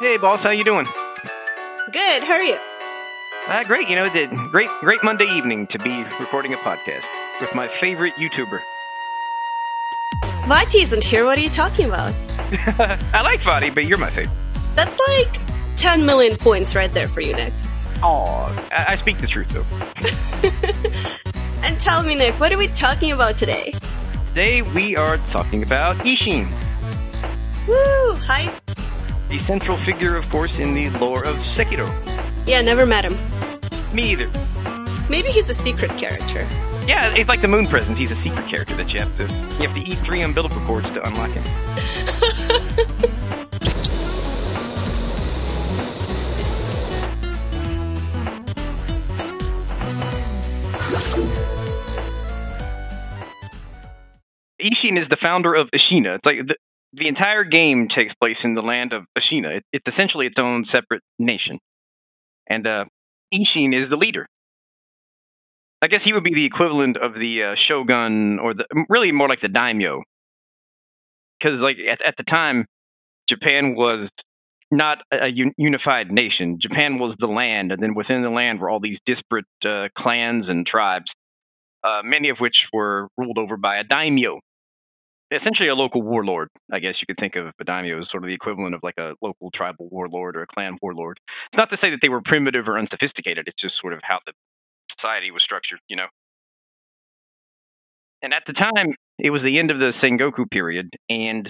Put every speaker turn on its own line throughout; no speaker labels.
Hey, boss, how you doing?
Good. How are you?
Uh, great. You know, the great, great Monday evening to be recording a podcast with my favorite YouTuber.
Vati isn't here. What are you talking about?
I like Vati, but you're my favorite.
That's like 10 million points right there for you, Nick.
Aw, I, I speak the truth though.
And tell me, Nick, what are we talking about today?
Today we are talking about Isshin,
Woo! Hi.
The central figure, of course, in the lore of Sekiro.
Yeah, never met him.
Me either.
Maybe he's a secret character.
Yeah, it's like the Moon Presence. He's a secret character that you have to you have to eat three umbilical cords to unlock him. Isshin is the founder of Ashina. It's like the, the entire game takes place in the land of Ashina. It, it's essentially its own separate nation, and uh, Isshin is the leader. I guess he would be the equivalent of the uh, shogun, or the really more like the daimyo, because like at, at the time, Japan was not a a un- unified nation. Japan was the land, and then within the land were all these disparate uh, clans and tribes, uh, many of which were ruled over by a daimyo, essentially a local warlord. I guess you could think of a daimyo as sort of the equivalent of like a local tribal warlord or a clan warlord. It's not to say that they were primitive or unsophisticated. It's just sort of how the society was structured, you know. And at the time, it was the end of the Sengoku period, and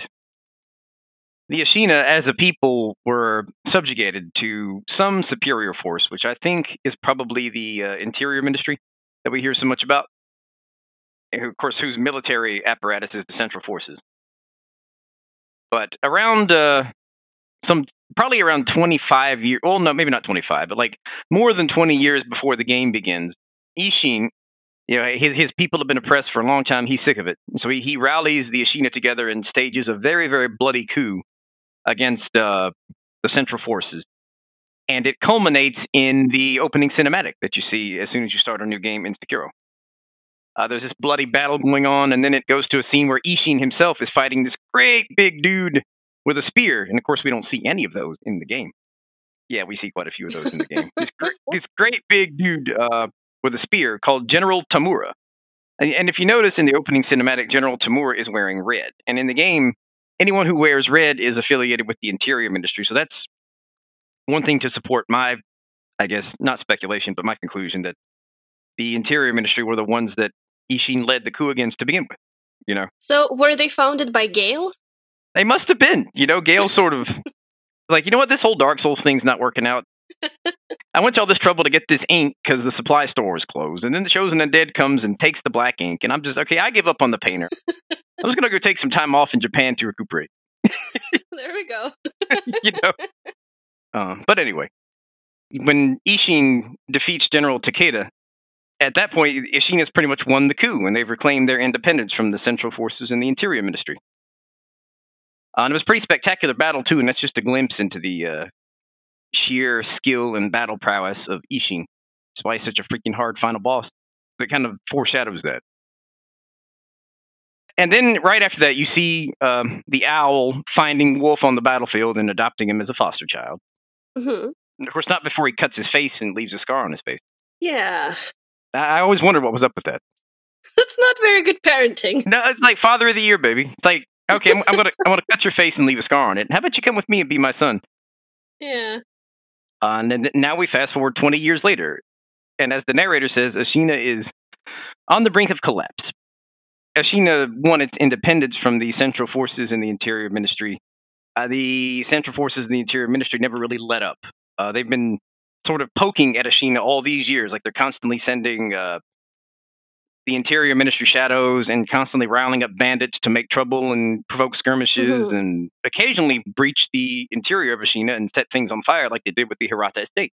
the Ashina, as a people, were subjugated to some superior force, which I think is probably the uh, Interior Ministry that we hear so much about. Of course, whose military apparatus is the Central Forces. But around uh, some, probably around 25 years, well, no, maybe not 25, but like more than 20 years before the game begins, Isshin, you know, his, his people have been oppressed for a long time. He's sick of it. So he, he rallies the Ashina together and stages a very, very bloody coup against uh, the Central Forces. And it culminates in the opening cinematic that you see as soon as you start a new game in Sekiro. Uh, there's this bloody battle going on, and then it goes to a scene where Isshin himself is fighting this great big dude with a spear. And of course, we don't see any of those in the game. Yeah, we see quite a few of those in the game. This, gr- this great big dude uh, with a spear called General Tamura. And, and if you notice in the opening cinematic, General Tamura is wearing red. And in the game, anyone who wears red is affiliated with the Interior Ministry. So that's one thing to support my, I guess, not speculation, but my conclusion that the Interior Ministry were the ones that Isshin led the coup against to begin with. You know,
So, were they founded by Gale?
they must have been. You know, Gale sort of like, you know what, this whole Dark Souls thing's not working out. I went to all this trouble to get this ink because the supply store is closed, and then the Chosen Undead comes and takes the black ink, and I'm just okay. I give up on the painter. I was gonna go take some time off in Japan to recuperate.
there we go.
you know. Uh, but anyway, when Isshin defeats General Takeda, at that point, Isshin has pretty much won the coup, and they've reclaimed their independence from the Central Forces and the Interior Ministry. Uh, and it was a pretty spectacular battle too, and that's just a glimpse into the uh, sheer skill and battle prowess of Isshin. That's why he's such a freaking hard final boss. That kind of foreshadows that. And then right after that, you see um, the owl finding Wolf on the battlefield and adopting him as a foster child.
hmm
And of course, not before he cuts his face and leaves a scar on his face.
Yeah.
I always wondered what was up with that.
That's not very good parenting.
No, it's like Father of the Year, baby. It's like, okay, I'm, I'm gonna I'm gonna cut your face and leave a scar on it. How about you come with me and be my son?
Yeah.
Uh, and then now we fast forward 20 years later, and as the narrator says, Ashina is on the brink of collapse. Ashina won its independence from the Central Forces and the Interior Ministry. Uh, the Central Forces and the Interior Ministry never really let up. Uh, they've been sort of poking at Ashina all these years, like they're constantly sending uh, the Interior Ministry shadows and constantly riling up bandits to make trouble and provoke skirmishes
Mhm.
and occasionally breach the interior of Ashina and set things on fire like they did with the Hirata estate.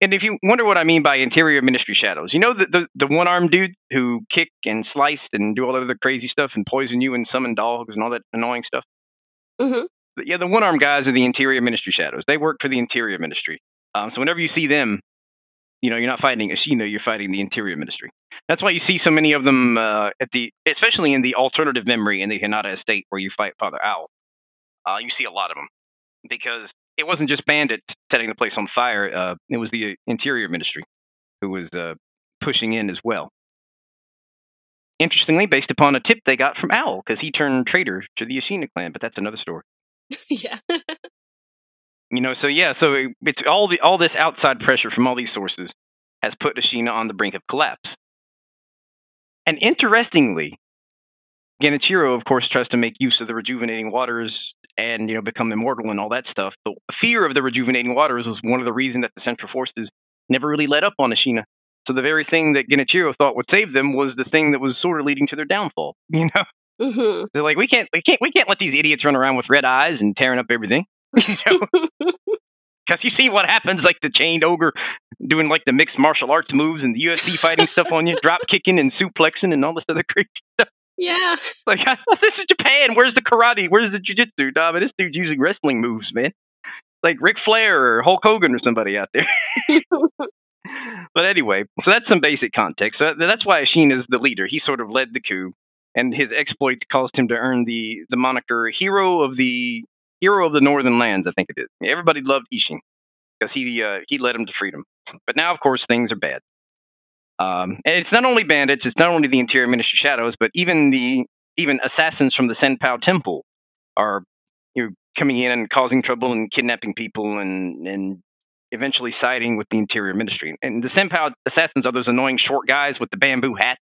And if you wonder what I mean by interior ministry shadows, you know the the, the one armed dude who kick and slice and do all that other crazy stuff and poison you and summon dogs and all that annoying stuff.
hmm
But yeah, the one armed guys are the interior ministry shadows. They work for the interior ministry. Um, so whenever you see them, you know you're not fighting Ashina, you're fighting the interior ministry. That's why you see so many of them uh, at the, especially in the alternative memory in the Hirata estate where you fight Father Owl. Uh, you see a lot of them. because it wasn't just bandits setting the place on fire. Uh, it was the Interior Ministry who was uh, pushing in as well. Interestingly, based upon a tip they got from Owl, because he turned traitor to the Ashina clan, but that's another story.
yeah.
you know, so yeah, so it's all the all this outside pressure from all these sources has put Ashina on the brink of collapse. And interestingly, Genichiro, of course, tries to make use of the rejuvenating waters and you know become immortal and all that stuff. But fear of the rejuvenating waters was one of the reasons that the Central Forces never really let up on Ashina. So the very thing that Genichiro thought would save them was the thing that was sort of leading to their downfall. You know,
Mm-hmm.
they're like, we can't, we can't, we can't let these idiots run around with red eyes and tearing up everything. Because you see what happens, like the chained ogre doing like the mixed martial arts moves and the UFC fighting stuff on you, drop kicking and suplexing and all this other crazy stuff.
yeah.
Like, this is Japan. Where's the karate? Where's the jujitsu? Nah, but this dude's using wrestling moves, man. Like Ric Flair or Hulk Hogan or somebody out there. but anyway, so that's some basic context. So that's why Ashina is the leader. He sort of led the coup, and his exploits caused him to earn the the moniker "Hero of the Hero of the Northern Lands." I think it is. Everybody loved Isshin because he uh, he led them to freedom. But now, of course, things are bad. Um, and it's not only bandits, it's not only the Interior Ministry shadows, but even the even assassins from the Senpao Temple are you know, coming in and causing trouble and kidnapping people and and eventually siding with the Interior Ministry. And the Senpao assassins are those annoying short guys with the bamboo hat,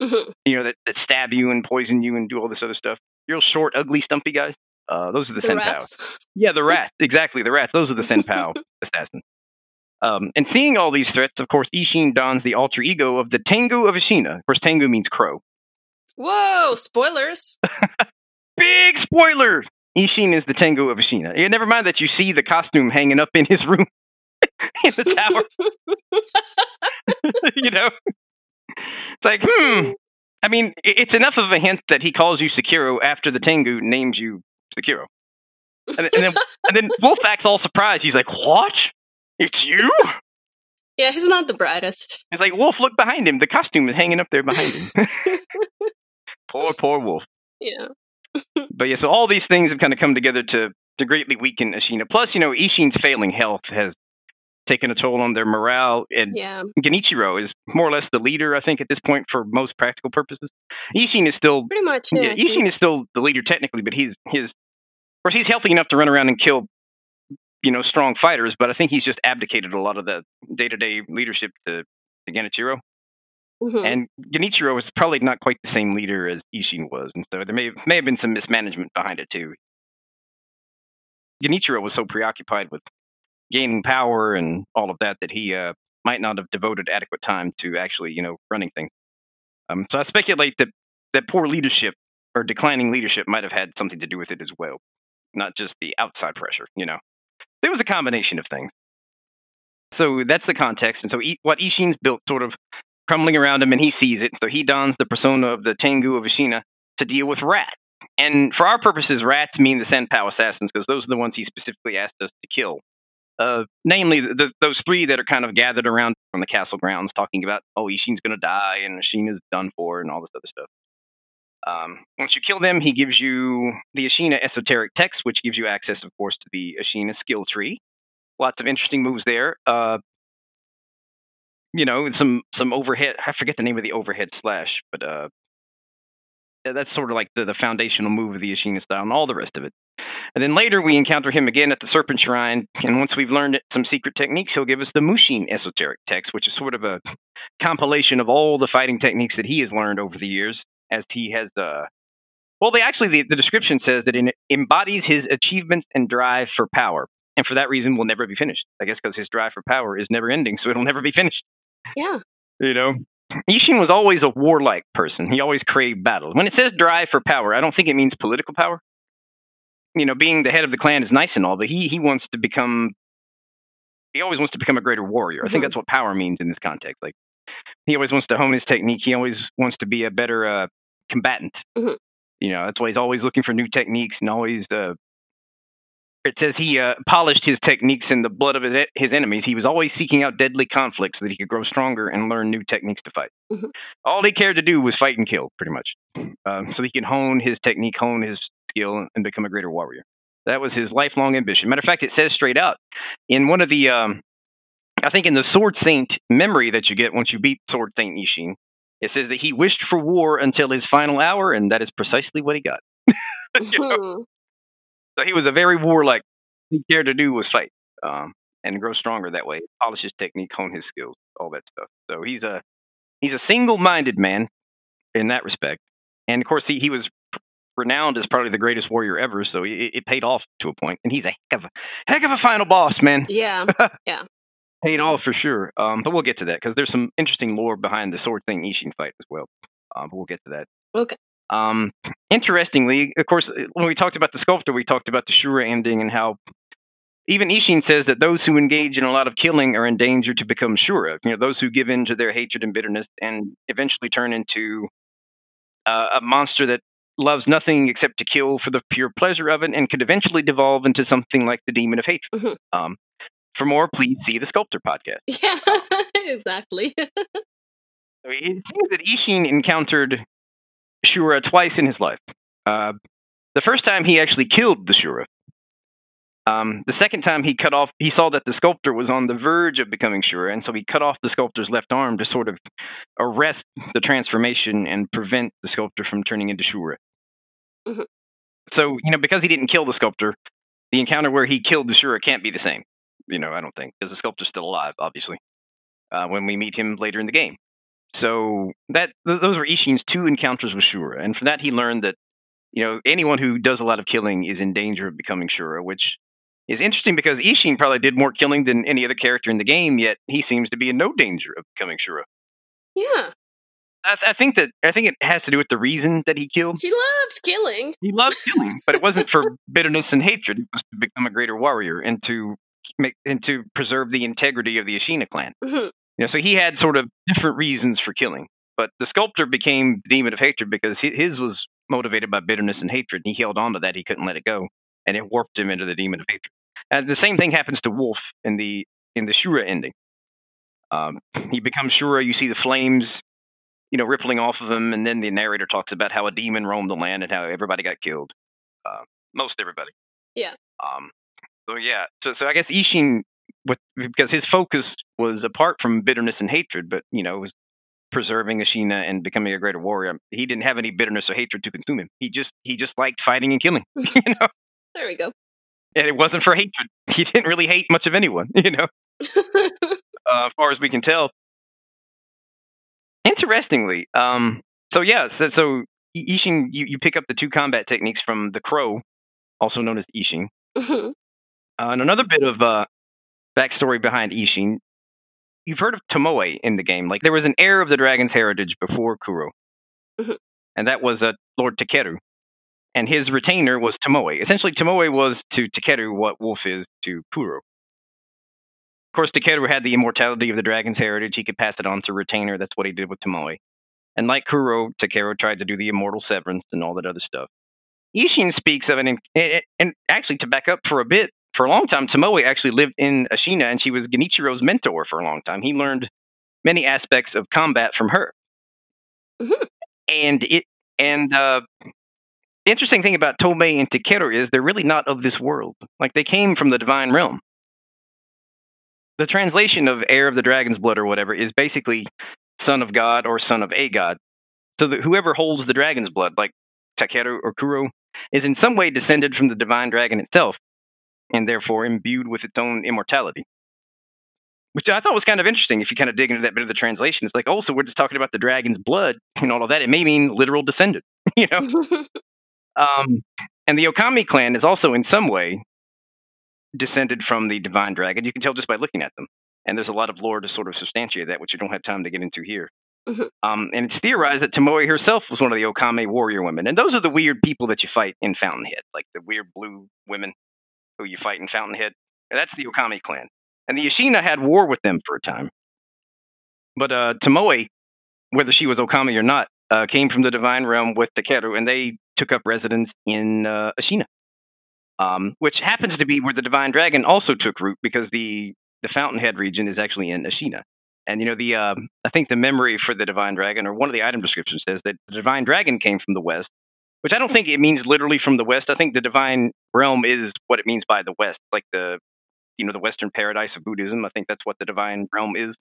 You know, that, that stab you and poison you and do all this other stuff. Real short, ugly, stumpy guys. Uh, those are the,
The
Senpao. Yeah, the rats. Exactly, the rats. Those are the Senpao assassins. Um, and seeing all these threats, of course, Isshin dons the alter ego of the Tengu of Ashina. Of course, Tengu means crow.
Whoa! Spoilers.
Big spoilers! Isshin is the Tengu of Ashina. Yeah, never mind that you see the costume hanging up in his room in the tower. you know? Like, hmm. I mean, it's enough of a hint that he calls you Sekiro after the Tengu names you Sekiro. And, and then, and then Wolf acts all surprised. He's like, what? It's you?
yeah, he's not the brightest.
It's like, Wolf, look behind him. The costume is hanging up there behind him. poor, poor Wolf.
Yeah.
But yeah, so all these things have kind of come together to, to greatly weaken Ashina. Plus, you know, Isshin's failing health has taken a toll on their morale, and
Yeah.
Genichiro is more or less the leader, I think, at this point for most practical purposes. Isshin is still,
Pretty much.
yeah,
Yeah.
Isshin is still the leader technically, but he's his, of course, he's healthy enough to run around and kill, you know, strong fighters. But I think he's just abdicated a lot of the day to day leadership to, to Genichiro.
Mhm.
And Genichiro was probably not quite the same leader as Isshin was, and so there may may have been some mismanagement behind it too. Genichiro was so preoccupied with gaining power and all of that that he uh, might not have devoted adequate time to actually, you know, running things. Um, so I speculate that that poor leadership or declining leadership might have had something to do with it as well, not just the outside pressure. You know, it was a combination of things. So that's the context, and so I- what Isshin's built sort of crumbling around him, and he sees it. So he dons the persona of the Tengu of Ashina to deal with rats. And for our purposes, rats mean the Senpao assassins because those are the ones he specifically asked us to kill. Uh, namely, the, those three that are kind of gathered around on the castle grounds, talking about, oh, Isshin's going to die and Ashina's done for, and all this other stuff. Um, once you kill them, he gives you the Ashina esoteric text, which gives you access, of course, to the Ashina skill tree. Lots of interesting moves there. Uh, you know, some some overhead. I forget the name of the overhead slash, but uh, that's sort of like the, the foundational move of the Ashina style, and all the rest of it. And then later we encounter him again at the Serpent Shrine, and once we've learned some secret techniques, he'll give us the Mushin esoteric text, which is sort of a compilation of all the fighting techniques that he has learned over the years, as he has. Uh, well, they actually the, the description says that it embodies his achievements and drive for power, and for that reason will never be finished. I guess because his drive for power is never ending, so it'll never be finished.
Yeah.
You know, Isshin was always a warlike person. He always craved battle. When it says drive for power, I don't think it means political power. You know, being the head of the clan is nice and all, but he he wants to become. He always wants to become a greater warrior. I think
Mhm.
that's what power means in this context. Like, he always wants to hone his technique. He always wants to be a better uh, combatant.
Mhm.
You know, that's why he's always looking for new techniques and always. Uh, it says he uh, polished his techniques in the blood of his, his enemies. He was always seeking out deadly conflicts so that he could grow stronger and learn new techniques to fight.
Mhm.
All he cared to do was fight and kill, pretty much, um, so he could hone his technique, hone his skill, and become a greater warrior. That was his lifelong ambition. Matter of fact, it says straight out in one of the, um, I think in the Sword Saint memory that you get once you beat Sword Saint Isshin, it says that he wished for war until his final hour, and that is precisely what he got. you know? So he was a very warlike. He cared to do was fight um, and grow stronger that way, polish his technique, hone his skills, all that stuff. So he's a he's a single-minded man in that respect. And of course, he, he was renowned as probably the greatest warrior ever, so it, it paid off to a point. And he's a heck of a heck of a final boss, man.
Yeah, yeah.
paid off for sure. Um, but we'll get to that because there's some interesting lore behind the Sword Saint Isshin fight as well. Um, but we'll get to that.
Okay.
Um, interestingly, of course, when we talked about the sculptor, we talked about the Shura ending and how even Isshin says that those who engage in a lot of killing are in danger to become Shura. You know, those who give in to their hatred and bitterness and eventually turn into uh, a monster that loves nothing except to kill for the pure pleasure of it and could eventually devolve into something like the demon of hatred.
Mhm.
Um, for more, please see the Sculptor podcast.
Yeah, exactly.
It seems that Isshin encountered Shura twice in his life. Uh, the first time he actually killed the Shura. Um, the second time he cut off, he saw that the sculptor was on the verge of becoming Shura, and so he cut off the sculptor's left arm to sort of arrest the transformation and prevent the sculptor from turning into Shura.
Mhm.
So, you know, because he didn't kill the sculptor, the encounter where he killed the Shura can't be the same. You know, I don't think, because the sculptor's still alive, obviously, uh, when we meet him later in the game. So that th- those were Isshin's two encounters with Shura, and from that he learned that you know anyone who does a lot of killing is in danger of becoming Shura, which is interesting because Isshin probably did more killing than any other character in the game, yet he seems to be in no danger of becoming Shura.
yeah,
I, I think that I think it has to do with the reason that he killed.
he loved killing.
He loved killing, but it wasn't for bitterness and hatred. It was to become a greater warrior and to make and to preserve the integrity of the Ashina clan.
Mhm.
You know, so he had sort of different reasons for killing. But the sculptor became the demon of hatred because hi- his was motivated by bitterness and hatred. And he held on to that; he couldn't let it go, and it warped him into the demon of hatred. And the same thing happens to Wolf in the in the Shura ending. Um, he becomes Shura. You see the flames, you know, rippling off of him, and then the narrator talks about how a demon roamed the land and how everybody got killed. Uh, most everybody.
Yeah.
Um. So yeah. So so I guess Isshin, with because his focus was apart from bitterness and hatred, but you know was preserving Ashina and becoming a greater warrior. He didn't have any bitterness or hatred to consume him. He just he just liked fighting and killing. you know,
There we go.
and it wasn't for hatred. He didn't really hate much of anyone. You know, uh, as far as we can tell. Interestingly, um, so yeah, so, so Isshin, you, you pick up the two combat techniques from the Crow, also known as Isshin.
Mhm.
Uh, and another bit of uh, backstory behind Isshin. You've heard of Tomoe in the game. Like there was an heir of the dragon's heritage before Kuro,
Mhm.
and that was uh, Lord Takeru, and his retainer was Tomoe. Essentially, Tomoe was to Takeru what Wolf is to Kuro. Of course, Takeru had the immortality of the dragon's heritage. He could pass it on to retainer. That's what he did with Tomoe. And like Kuro, Takeru tried to do the immortal severance and all that other stuff. Isshin speaks of it, in, and- actually to back up for a bit, for a long time, Tomoe actually lived in Ashina, and she was Genichiro's mentor for a long time. He learned many aspects of combat from her.
Mhm.
And it and uh, the interesting thing about Tomoe and Takeru is they're really not of this world. Like they came from the divine realm. The translation of heir of the dragon's blood or whatever is basically son of God or son of a god. So that whoever holds the dragon's blood, like Takeru or Kuro, is in some way descended from the divine dragon itself, and therefore imbued with its own immortality. Which I thought was kind of interesting if you kind of dig into that bit of the translation. It's like, oh, so we're just talking about the dragon's blood and all of that. It may mean literal descendant, you know? Um, and the Okami clan is also in some way descended from the divine dragon. You can tell just by looking at them. And there's a lot of lore to sort of substantiate that, which you don't have time to get into here.
Mhm.
Um, and it's theorized that Tomoe herself was one of the Okami warrior women. And those are the weird people that you fight in Fountainhead, like the weird blue women who you fight in Fountainhead. And that's the Okami clan. And the Ashina had war with them for a time. But uh, Tomoe, whether she was Okami or not, uh, came from the divine realm with the Takeru, and they took up residence in uh, Ashina, um, which happens to be where the divine dragon also took root because the the Fountainhead region is actually in Ashina. And you know the uh, I think the memory for the divine dragon, or one of the item descriptions says that the divine dragon came from the west, which I don't think it means literally from the west. I think the divine realm is what it means by the West, like the you know the Western paradise of Buddhism. I think that's what the divine realm is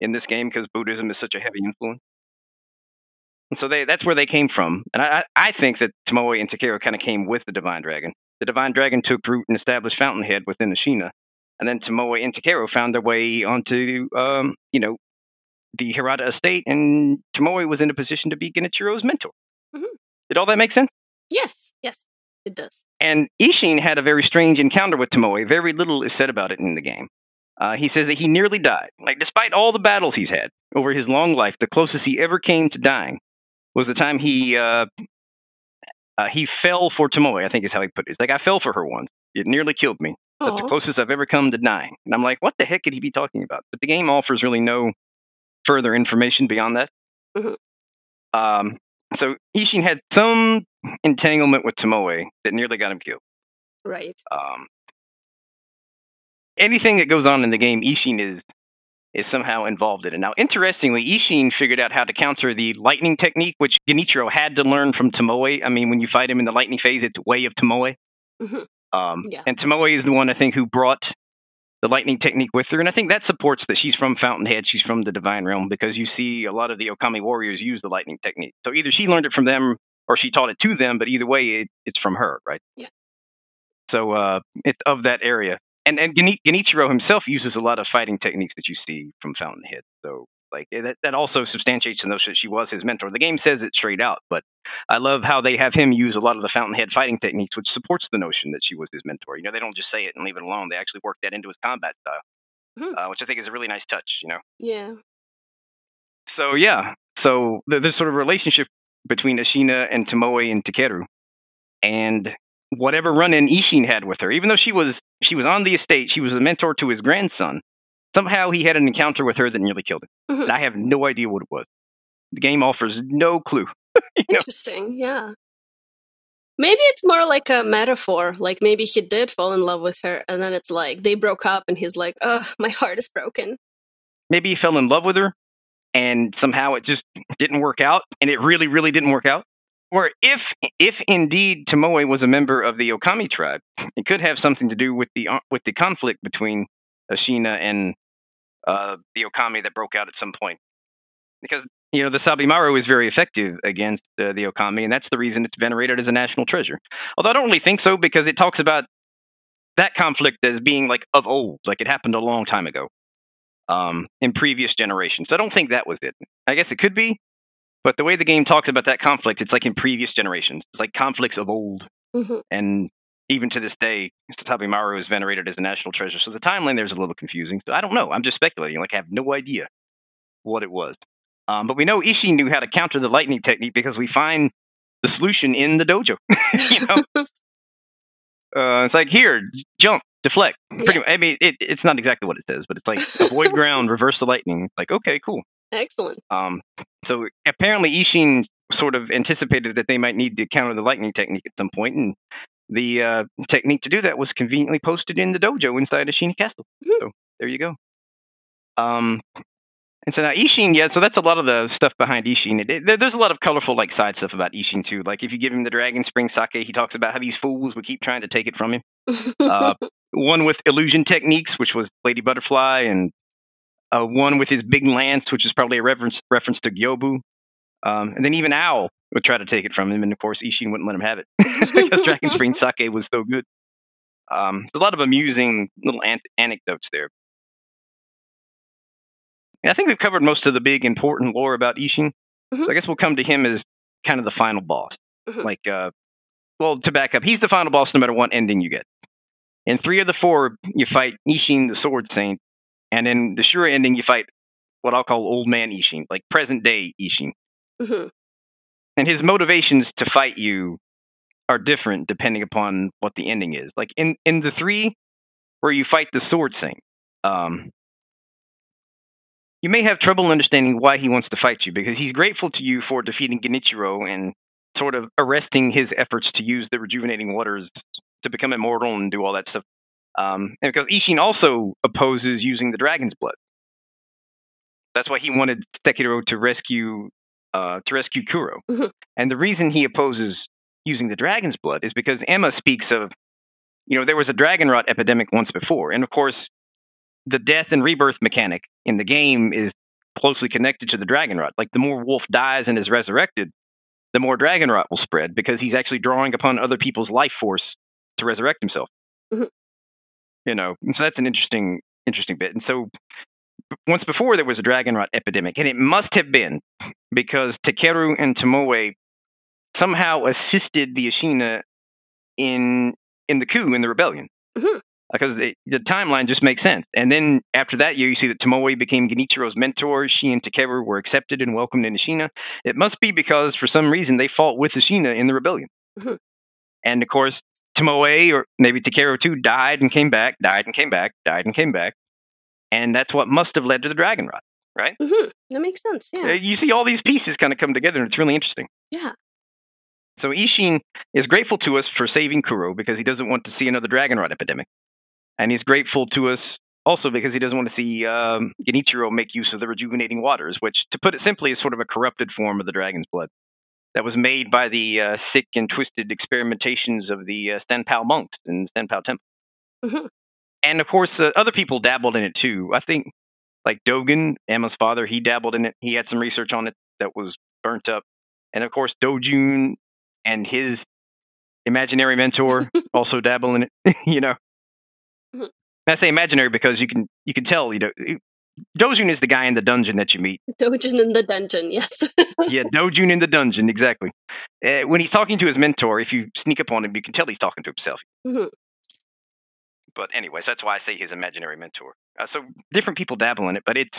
in this game because Buddhism is such a heavy influence. And so they that's where they came from. And I I think that Tomoe and Takeru kind of came with the divine dragon. The divine dragon took root and established Fountainhead within Ashina, and then Tomoe and Takeru found their way onto um, you know the Hirata estate, and Tomoe was in a position to be Genichiro's mentor.
Mhm.
Did all that make sense?
Yes, yes, it does.
And Isshin had a very strange encounter with Tomoe. Very little is said about it in the game. Uh, he says that he nearly died. Like, despite all the battles he's had over his long life, the closest he ever came to dying was the time he uh, uh, he fell for Tomoe. I think is how he put it. He's like, I fell for her once. It nearly killed me. That's the closest I've ever come to dying. And I'm like, what the heck could he be talking about? But the game offers really no further information beyond that.
Mhm.
Um, so Isshin had some entanglement with Tomoe that nearly got him killed.
Right.
Um, anything that goes on in the game, Isshin is is somehow involved in it. Now, interestingly, Isshin figured out how to counter the lightning technique, which Genichiro had to learn from Tomoe. I mean, when you fight him in the lightning phase, it's way of Tomoe.
Mhm.
Um,
Yeah.
And Tomoe is the one I think who brought the lightning technique with her, and I think that supports that she's from Fountainhead, she's from the Divine Realm, because you see a lot of the Okami warriors use the lightning technique. So either she learned it from them or she taught it to them, but either way, it, it's from her, right?
Yeah.
So uh, it's of that area, and and Geni- Genichiro himself uses a lot of fighting techniques that you see from Fountainhead. So like eh, that that also substantiates the notion that she was his mentor. The game says it straight out, but I love how they have him use a lot of the Fountainhead fighting techniques, which supports the notion that she was his mentor. You know, they don't just say it and leave it alone. They actually work that into his combat style,
Mhm.
uh, which I think is a really nice touch. You know.
Yeah.
So yeah, so th- there's sort of relationship between Ashina and Tomoe and Takeru, and whatever run-in Isshin had with her, even though she was she was on the estate, she was a mentor to his grandson. Somehow he had an encounter with her that nearly killed him.
Mhm.
And I have no idea what it was. The game offers no clue. you know?
Interesting. Yeah. Maybe it's more like a metaphor. Like maybe he did fall in love with her, and then it's like they broke up, and he's like, "Ugh, my heart is broken."
Maybe he fell in love with her, and somehow it just didn't work out, and it really, really didn't work out. Or if, if indeed Tomoe was a member of the Okami tribe, it could have something to do with the uh, with the conflict between Ashina and uh, the Okami that broke out at some point. Because you know the Sabimaru is very effective against uh, the Okami, and that's the reason it's venerated as a national treasure. Although I don't really think so, because it talks about that conflict as being like of old, like it happened a long time ago um, in previous generations. So I don't think that was it. I guess it could be, but the way the game talks about that conflict, it's like in previous generations. It's like conflicts of old,
Mhm.
and even to this day, Sabimaru is venerated as a national treasure. So the timeline there's a little confusing. So I don't know. I'm just speculating. Like I have no idea what it was. Um, but we know Isshin knew how to counter the lightning technique because we find the solution in the dojo. you know, uh, it's like here, jump, deflect. Pretty much, I mean, it, it's not exactly what it says, but it's like avoid ground, reverse the lightning. It's like okay, cool.
Excellent.
Um, so apparently Isshin sort of anticipated that they might need to counter the lightning technique at some point, and the uh, technique to do that was conveniently posted in the dojo inside Ashina Castle.
Mhm.
So there you go. Um, and so now Isshin, yeah, so that's a lot of the stuff behind Isshin. It, it, there's a lot of colorful like side stuff about Isshin too. Like if you give him the Dragon Spring Sake, he talks about how these fools would keep trying to take it from him. Uh, one with illusion techniques, which was Lady Butterfly, and uh, one with his big lance, which is probably a reference reference to Gyobu. Um, and then even Owl would try to take it from him, and of course Isshin wouldn't let him have it because Dragon Spring Sake was so good. Um, a lot of amusing little an- anecdotes there. And I think we've covered most of the big important lore about Isshin. So
Mhm.
I guess we'll come to him as kind of the final boss.
Mhm.
Like, uh, well, to back up, he's the final boss no matter what ending you get. In three of the four, you fight Isshin, the Sword Saint, and in the Shura ending, you fight what I'll call Old Man Isshin, like present day Isshin.
Mhm.
And his motivations to fight you are different depending upon what the ending is. Like in in the three where you fight the Sword Saint, um, you may have trouble understanding why he wants to fight you because he's grateful to you for defeating Genichiro and sort of arresting his efforts to use the rejuvenating waters to become immortal and do all that stuff. Um, and because Isshin also opposes using the dragon's blood. That's why he wanted Sekiro to rescue uh, to rescue Kuro.
Mhm.
And the reason he opposes using the dragon's blood is because Emma speaks of you know, there was a dragon rot epidemic once before. And of course, the death and rebirth mechanic in the game is closely connected to the dragon rot. Like the more Wolf dies and is resurrected, the more dragon rot will spread because he's actually drawing upon other people's life force to resurrect himself.
Mhm.
You know, so that's an interesting, interesting bit. And so, once before there was a dragon rot epidemic, and it must have been because Takeru and Tomoe somehow assisted the Ashina in in the coup in the rebellion.
Mhm.
Because it, the timeline just makes sense. And then after that year, you see that Tomoe became Genichiro's mentor. She and Takeru were accepted and welcomed in Ashina. It must be because for some reason they fought with Ashina in the rebellion.
Mhm.
And of course, Tomoe or maybe Takeru too died and came back, died and came back, died and came back. And that's what must have led to the dragon rot.
hmm That makes sense.
Uh,
Yeah.
You see all these pieces kind of come together, and it's really interesting.
Yeah.
So Isshin is grateful to us for saving Kuro because he doesn't want to see another dragon rot epidemic, and he's grateful to us also because he doesn't want to see um, Genichiro make use of the rejuvenating waters, which, to put it simply, is sort of a corrupted form of the dragon's blood that was made by the uh, sick and twisted experimentations of the uh, Senpao monks in Senpao Temple.
Mhm.
And of course, uh, other people dabbled in it too. I think, like Dogen, Emma's father, he dabbled in it. He had some research on it that was burnt up. And of course, Dojun and his imaginary mentor also dabble in it. you know,
Mhm.
I say imaginary because you can you can tell. You know, Dojun is the guy in the dungeon that you meet.
Dojin in the dungeon. Yes.
yeah, Dojun in the dungeon, exactly. Uh, when he's talking to his mentor, if you sneak up on him, you can tell he's talking to himself.
Mhm.
But anyways, that's why I say his imaginary mentor. Uh, so different people dabble in it, but it's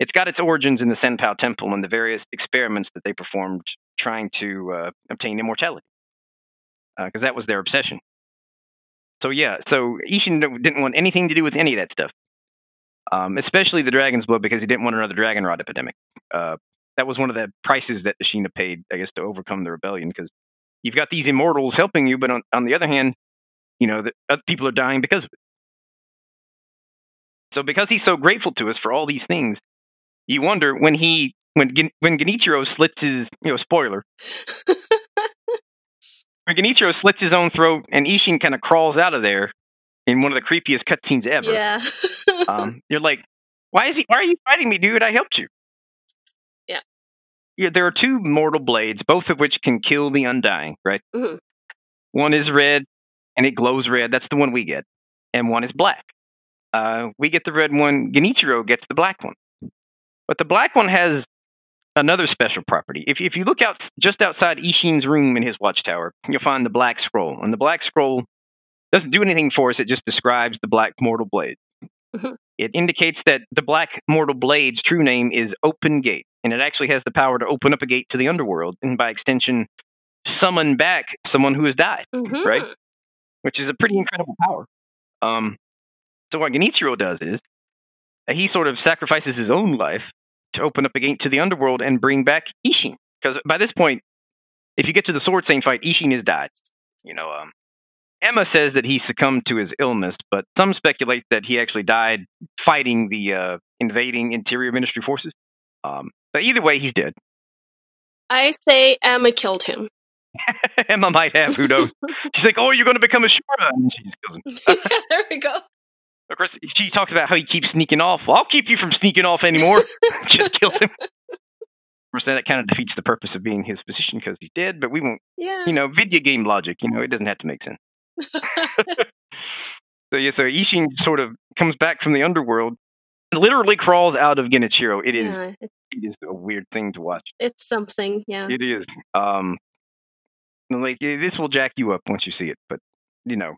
it's got its origins in the Senpao Temple and the various experiments that they performed trying to uh, obtain immortality, because that was their obsession. So yeah, so Isshin didn't want anything to do with any of that stuff, um, especially the dragon's blood, because he didn't want another dragon rot epidemic. Uh, that was one of the prices that Ashina paid, I guess, to overcome the rebellion, because you've got these immortals helping you, but on, on the other hand, you know, other people are dying because of it. So because he's so grateful to us for all these things, you wonder when he when when Genichiro slits his you know spoiler when Genichiro slits his own throat and Isshin kind of crawls out of there in one of the creepiest cutscenes ever.
yeah.
Um, you're like, why is he? Why are you fighting me, dude? I helped you.
Yeah.
Yeah. There are two mortal blades, both of which can kill the undying. Right.
Mhm.
One is red and it glows red. That's the one we get, and one is black. Uh, we get the red one. Genichiro gets the black one, but the black one has another special property. If if you look out just outside Isshin's room in his watchtower, you'll find the black scroll, and the black scroll doesn't do anything for us. It just describes the black mortal blade. It indicates that the black mortal blade's true name is Open Gate, and it actually has the power to open up a gate to the underworld, and by extension, summon back someone who has died
Mhm.
right? which is a pretty incredible power. Um, so what Genichiro does is uh, he sort of sacrifices his own life to open up a gate to the underworld and bring back Isshin. Because by this point, if you get to the Sword Saint fight, Isshin has died. You know, um, Emma says that he succumbed to his illness, but some speculate that he actually died fighting the uh, invading Interior Ministry forces. Um, but either way, he's dead.
I say Emma killed him.
Emma might have, who knows? She's like, "Oh, you're going to become a Shura," and she just kills him.
there we go.
Of course, she talks about how he keeps sneaking off. Well, I'll keep you from sneaking off anymore. Just kills him. Of course, that kind of defeats the purpose of being his physician because he's dead. But we won't,
Yeah.
you know, video game logic. You know, it doesn't have to make sense. So yeah, so Isshin sort of comes back from the underworld, and literally crawls out of Genichiro. It is,
yeah. it-
is a weird thing to watch.
It's something. Yeah.
It is. Um, like eh, this will jack you up once you see it, but you know.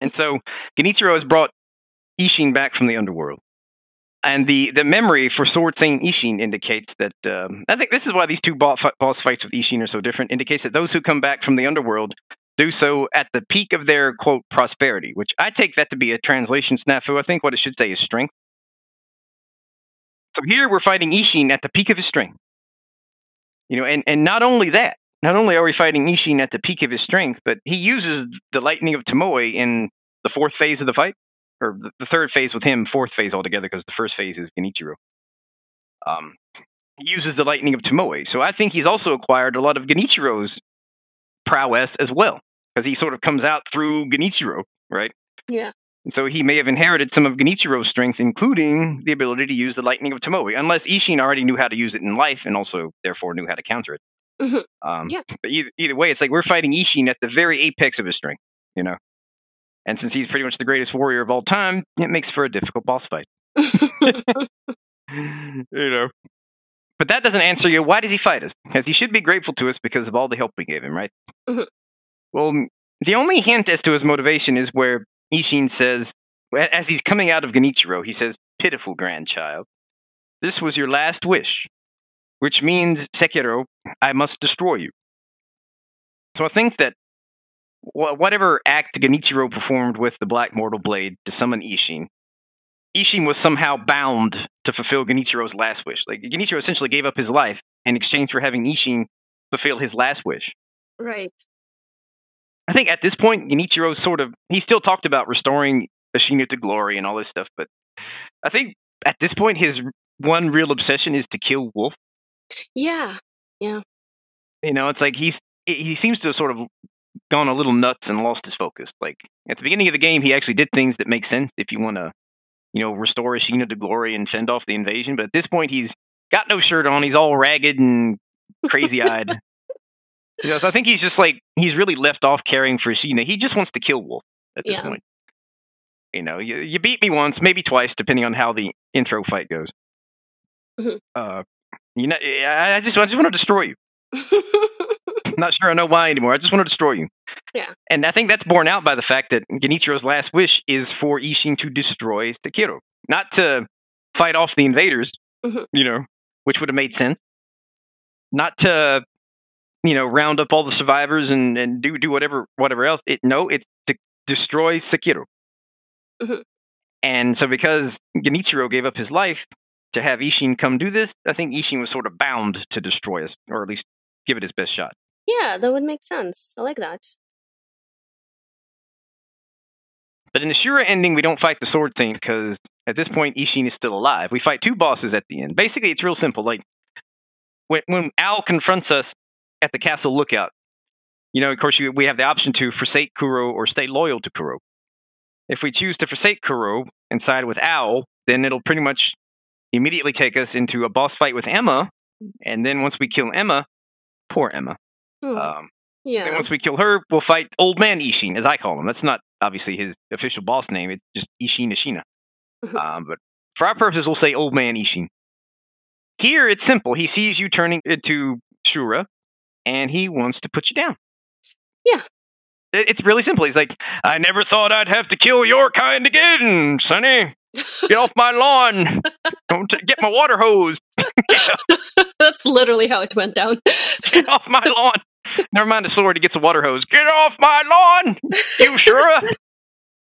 and so Genichiro has brought Isshin back from the underworld, and the the memory for Sword Saint Isshin indicates that. Um, I think this is why these two boss fights with Isshin are so different. Indicates that those who come back from the underworld do so at the peak of their quote prosperity, which I take that to be a translation snafu. I think what it should say is strength. So here we're fighting Isshin at the peak of his strength. You know, and, and not only that, not only are we fighting Isshin at the peak of his strength, but he uses the lightning of Tomoe in the fourth phase of the fight, or the, third phase with him, fourth phase altogether, because the first phase is Genichiro. Um, he uses the lightning of Tomoe, so I think he's also acquired a lot of Genichiro's prowess as well. because he sort of comes out through Genichiro, right?
Yeah.
And so he may have inherited some of Genichiro's strengths, including the ability to use the lightning of Tomoe, unless Isshin already knew how to use it in life and also therefore knew how to counter it.
Mhm.
Um,
Yeah.
But either, either way, it's like we're fighting Isshin at the very apex of his strength, you know. And since he's pretty much the greatest warrior of all time, it makes for a difficult boss fight, you know. But that doesn't answer you. Why does he fight us? Because he should be grateful to us because of all the help we gave him, right?
Mhm.
Well, the only hint as to his motivation is where Isshin says, as he's coming out of Genichiro, he says, Pitiful grandchild, this was your last wish, which means, Sekiro, I must destroy you. So I think that whatever act Genichiro performed with the Black Mortal Blade to summon Isshin, Isshin was somehow bound to fulfill Genichiro's last wish. Like, Genichiro essentially gave up his life in exchange for having Isshin fulfill his last wish.
right.
I think at this point, Genichiro sort of he still talked about restoring Ashina to glory and all this stuff, but I think at this point his one real obsession is to kill Wolf.
Yeah. Yeah.
You know, it's like he's he seems to have sort of gone a little nuts and lost his focus. Like at the beginning of the game, he actually did things that make sense if you want to, you know, restore Ashina to glory and send off the invasion. But at this point, he's got no shirt on. He's all ragged and crazy eyed. you know, so I think he's just like he's really left off caring for Ashina. He just wants to kill Wolf at this
Yeah.
point. You know, you, you beat me once, maybe twice, depending on how the intro fight goes.
Mhm.
Uh, you know, I I just I just want to destroy you. I'm not sure I know why anymore. I just want to destroy you.
Yeah.
And I think that's borne out by the fact that Genichiro's last wish is for Isshin to destroy Sekiro, not to fight off the invaders,
Mhm.
you know, which would have made sense. Not to, you know, round up all the survivors and, and do do whatever whatever else. It no, it's to destroy Sekiro.
Mhm.
And so because Genichiro gave up his life to have Isshin come do this, I think Isshin was sort of bound to destroy us, or at least give it his best shot.
Yeah, that would make sense. I like that.
But in the Shura ending, we don't fight the Sword Saint because at this point, Isshin is still alive. We fight two bosses at the end. Basically, it's real simple. Like when when Owl confronts us at the castle lookout, you know, of course, you, we have the option to forsake Kuro or stay loyal to Kuro. If we choose to forsake Kuro and side with Owl, then it'll pretty much immediately take us into a boss fight with Emma. And then once we kill Emma, poor Emma.
Hmm.
Um, and
yeah.
once we kill her, we'll fight Old Man Isshin, as I call him. That's not obviously his official boss name. It's just Isshin
Ashina.
Um, but for our purposes, we'll say Old Man Isshin. Here, it's simple. He sees you turning into Shura, and he wants to put you down.
Yeah.
It- It's really simple. He's like, I never thought I'd have to kill your kind again, Sonny. Get off my lawn. Don't t- get my water hose.
That's literally how it went down.
Get off my lawn. Never mind the sword. He gets a water hose. Get off my lawn, you sure?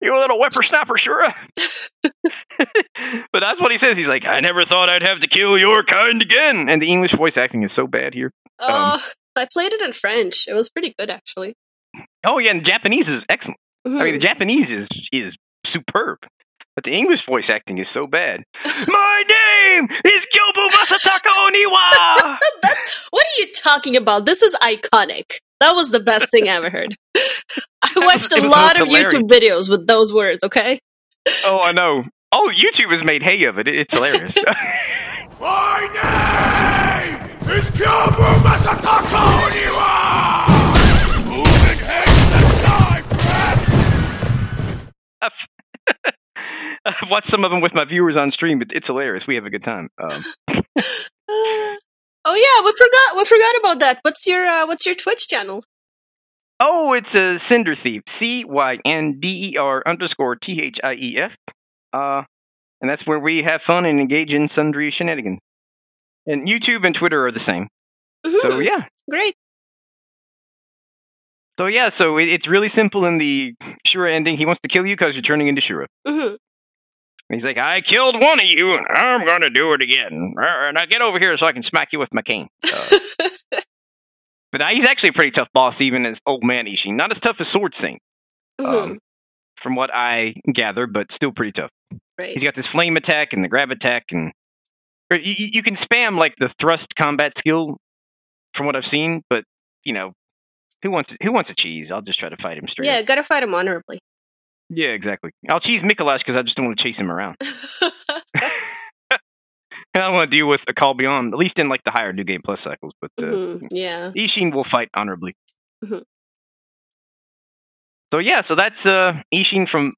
You little whippersnapper, sure. but that's what he says. He's like, I never thought I'd have to kill your kind again. And the English voice acting is so bad here.
oh, um, I played it in French. It was pretty good, actually.
Oh yeah, and Japanese is excellent. I mean, the Japanese is is superb. But the English voice acting is so bad. My name is Gyobu Masataka Oniwa!
What are you talking about? This is iconic. That was the best thing I ever heard. I watched a lot of
hilarious.
YouTube videos with those words, okay?
oh, I know. Oh, YouTube has made hay of it. It- It's hilarious.
My name is Gyobu Masataka Oniwa! Moving haste and time, Brad!
I've watched some of them with my viewers on stream, but it's hilarious. We have a good time. Um,
Uh, oh yeah, we forgot we forgot about that. What's your uh, what's your Twitch channel?
oh, it's a Cynder Thief. C Y N D E R underscore T H I E F. Uh, and that's where we have fun and engage in sundry shenanigans. And YouTube and Twitter are the same. So
Mhm,
yeah.
Great.
So yeah, so it, it's really simple in the Shura ending. He wants to kill you because you're turning into Shura.
Mhm.
And he's like, I killed one of you, and I'm going to do it again. Now get over here so I can smack you with my cane. Uh, but uh, he's actually a pretty tough boss, even as Old Man Isshin. Not as tough as Sword Saint, um, from what I gather, but still pretty tough.
Right.
He's got this flame attack and the grab attack, and you, you can spam like the thrust combat skill, from what I've seen. But you know, who wants who wants a cheese? I'll just try to fight him straight.
Yeah, gotta fight him honorably.
Yeah, exactly. I'll cheese Micolash because I just don't want to chase him around. And I don't want to deal with a call beyond, at least in like the higher New Game Plus cycles. But uh,
Mhm, Yeah.
Isshin will fight honorably.
Mhm.
So yeah, so that's uh, Isshin from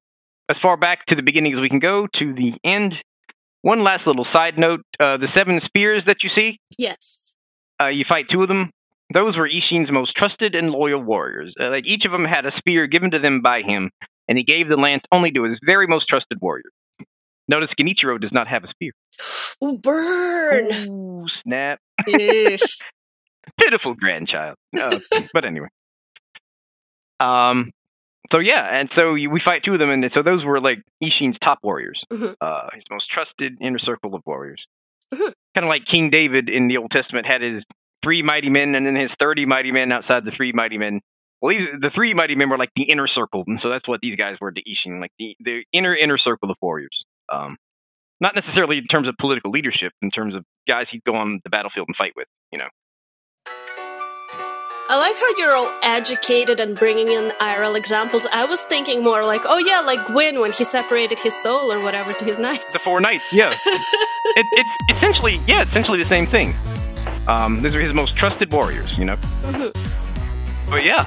as far back to the beginning as we can go to the end. One last little side note: uh, the seven spears that you see,
Yes.
uh, you fight two of them. Those were Isshin's most trusted and loyal warriors. Uh, like each of them had a spear given to them by him, and he gave the lance only to his very most trusted warrior. Notice Genichiro does not have a spear.
Ooh, burn.
Ooh, snap! Pitiful grandchild. Uh, but anyway. Um. So yeah, and so you, we fight two of them, and so those were like Isshin's top warriors,
Mhm.
uh, his most trusted inner circle of warriors.
Mhm.
Kind of like King David in the Old Testament had his three mighty men, and then his thirty mighty men outside the three mighty men. Well, these, the three mighty men were like the inner circle, and so that's what these guys were to Isshin, like the the inner inner circle of warriors. Um, not necessarily in terms of political leadership, in terms of guys he'd go on the battlefield and fight with. You know.
I like how you're all educated and bringing in IRL examples. I was thinking more like, oh yeah, like Gwyn when he separated his soul or whatever to his knights.
The four knights, yeah. it, it's essentially, yeah, essentially the same thing. Um, these are his most trusted warriors, you know.
Mhm.
But yeah,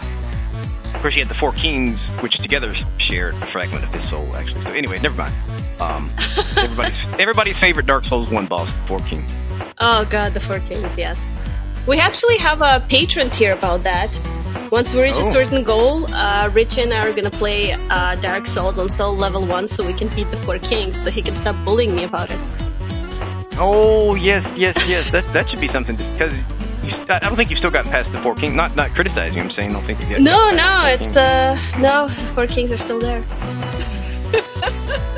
of course, he had the four kings, which together shared a fragment of his soul, actually. So anyway, never mind. Um, everybody's everybody's favorite Dark Souls one boss, the four kings.
Oh god, the Four Kings, yes. We actually have a Patreon tier about that. Once we reach a
Oh.
certain goal, uh, Rich and I are gonna play uh, Dark Souls on Soul level 1 so we can beat the Four Kings so he can stop bullying me about it.
Oh yes, yes, yes. That that should be something because you, I don't think you've still gotten past the four kings. Not not criticizing. I'm saying I don't think you've yet.
No, no,
past the four
it's, uh, no, Four Kings are still there.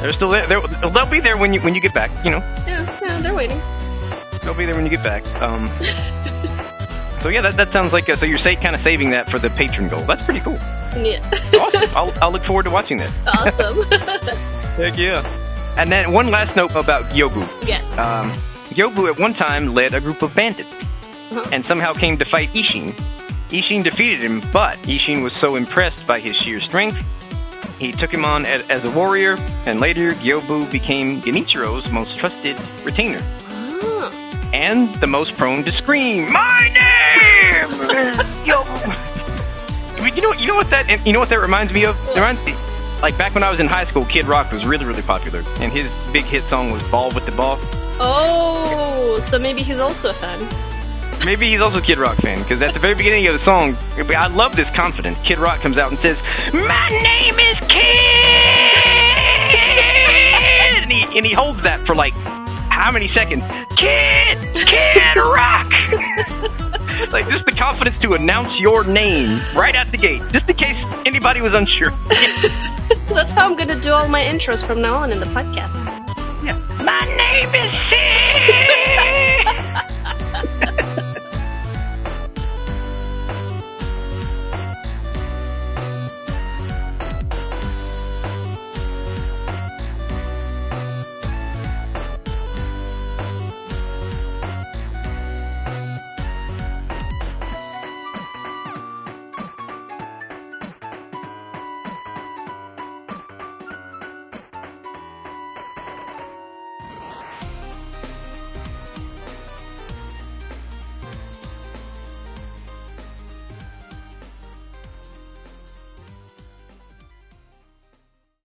they're still there. They're, they'll be there when you when you get back. You know.
Yeah, yeah, they're waiting.
They'll be there when you get back. Um, so yeah, that, that sounds like uh so you're sa- kind of saving that for the Patreon goal. That's pretty cool.
Yeah,
Awesome. I'll, I'll look forward to watching that.
awesome.
Heck yeah. And then one last note about Gyobu.
yes.
Um, Gyobu at one time led a group of bandits. And somehow came to fight Isshin. Isshin defeated him, but Isshin was so impressed by his sheer strength, he took him on as, as a warrior, and later Gyobu became Genichiro's most trusted retainer.
Ah,
and the most prone to scream, "My name!" Yo. You know, you know what that, you know what that reminds me of? It reminds me, like back when I was in high school, Kid Rock was really, really popular, and his big hit song was "Bawitdaba."
Oh, so maybe he's also a fan.
Maybe he's also a Kid Rock fan because at the very beginning of the song, I love this confidence. Kid Rock comes out and says, "My name is Kid," and he and he holds that for like how many seconds? Kid, Kid Rock. like just the confidence to announce your name right out the gate, just in case anybody was unsure.
That's how I'm gonna do all my intros from now on in the podcast.
Yeah. My name is Sid.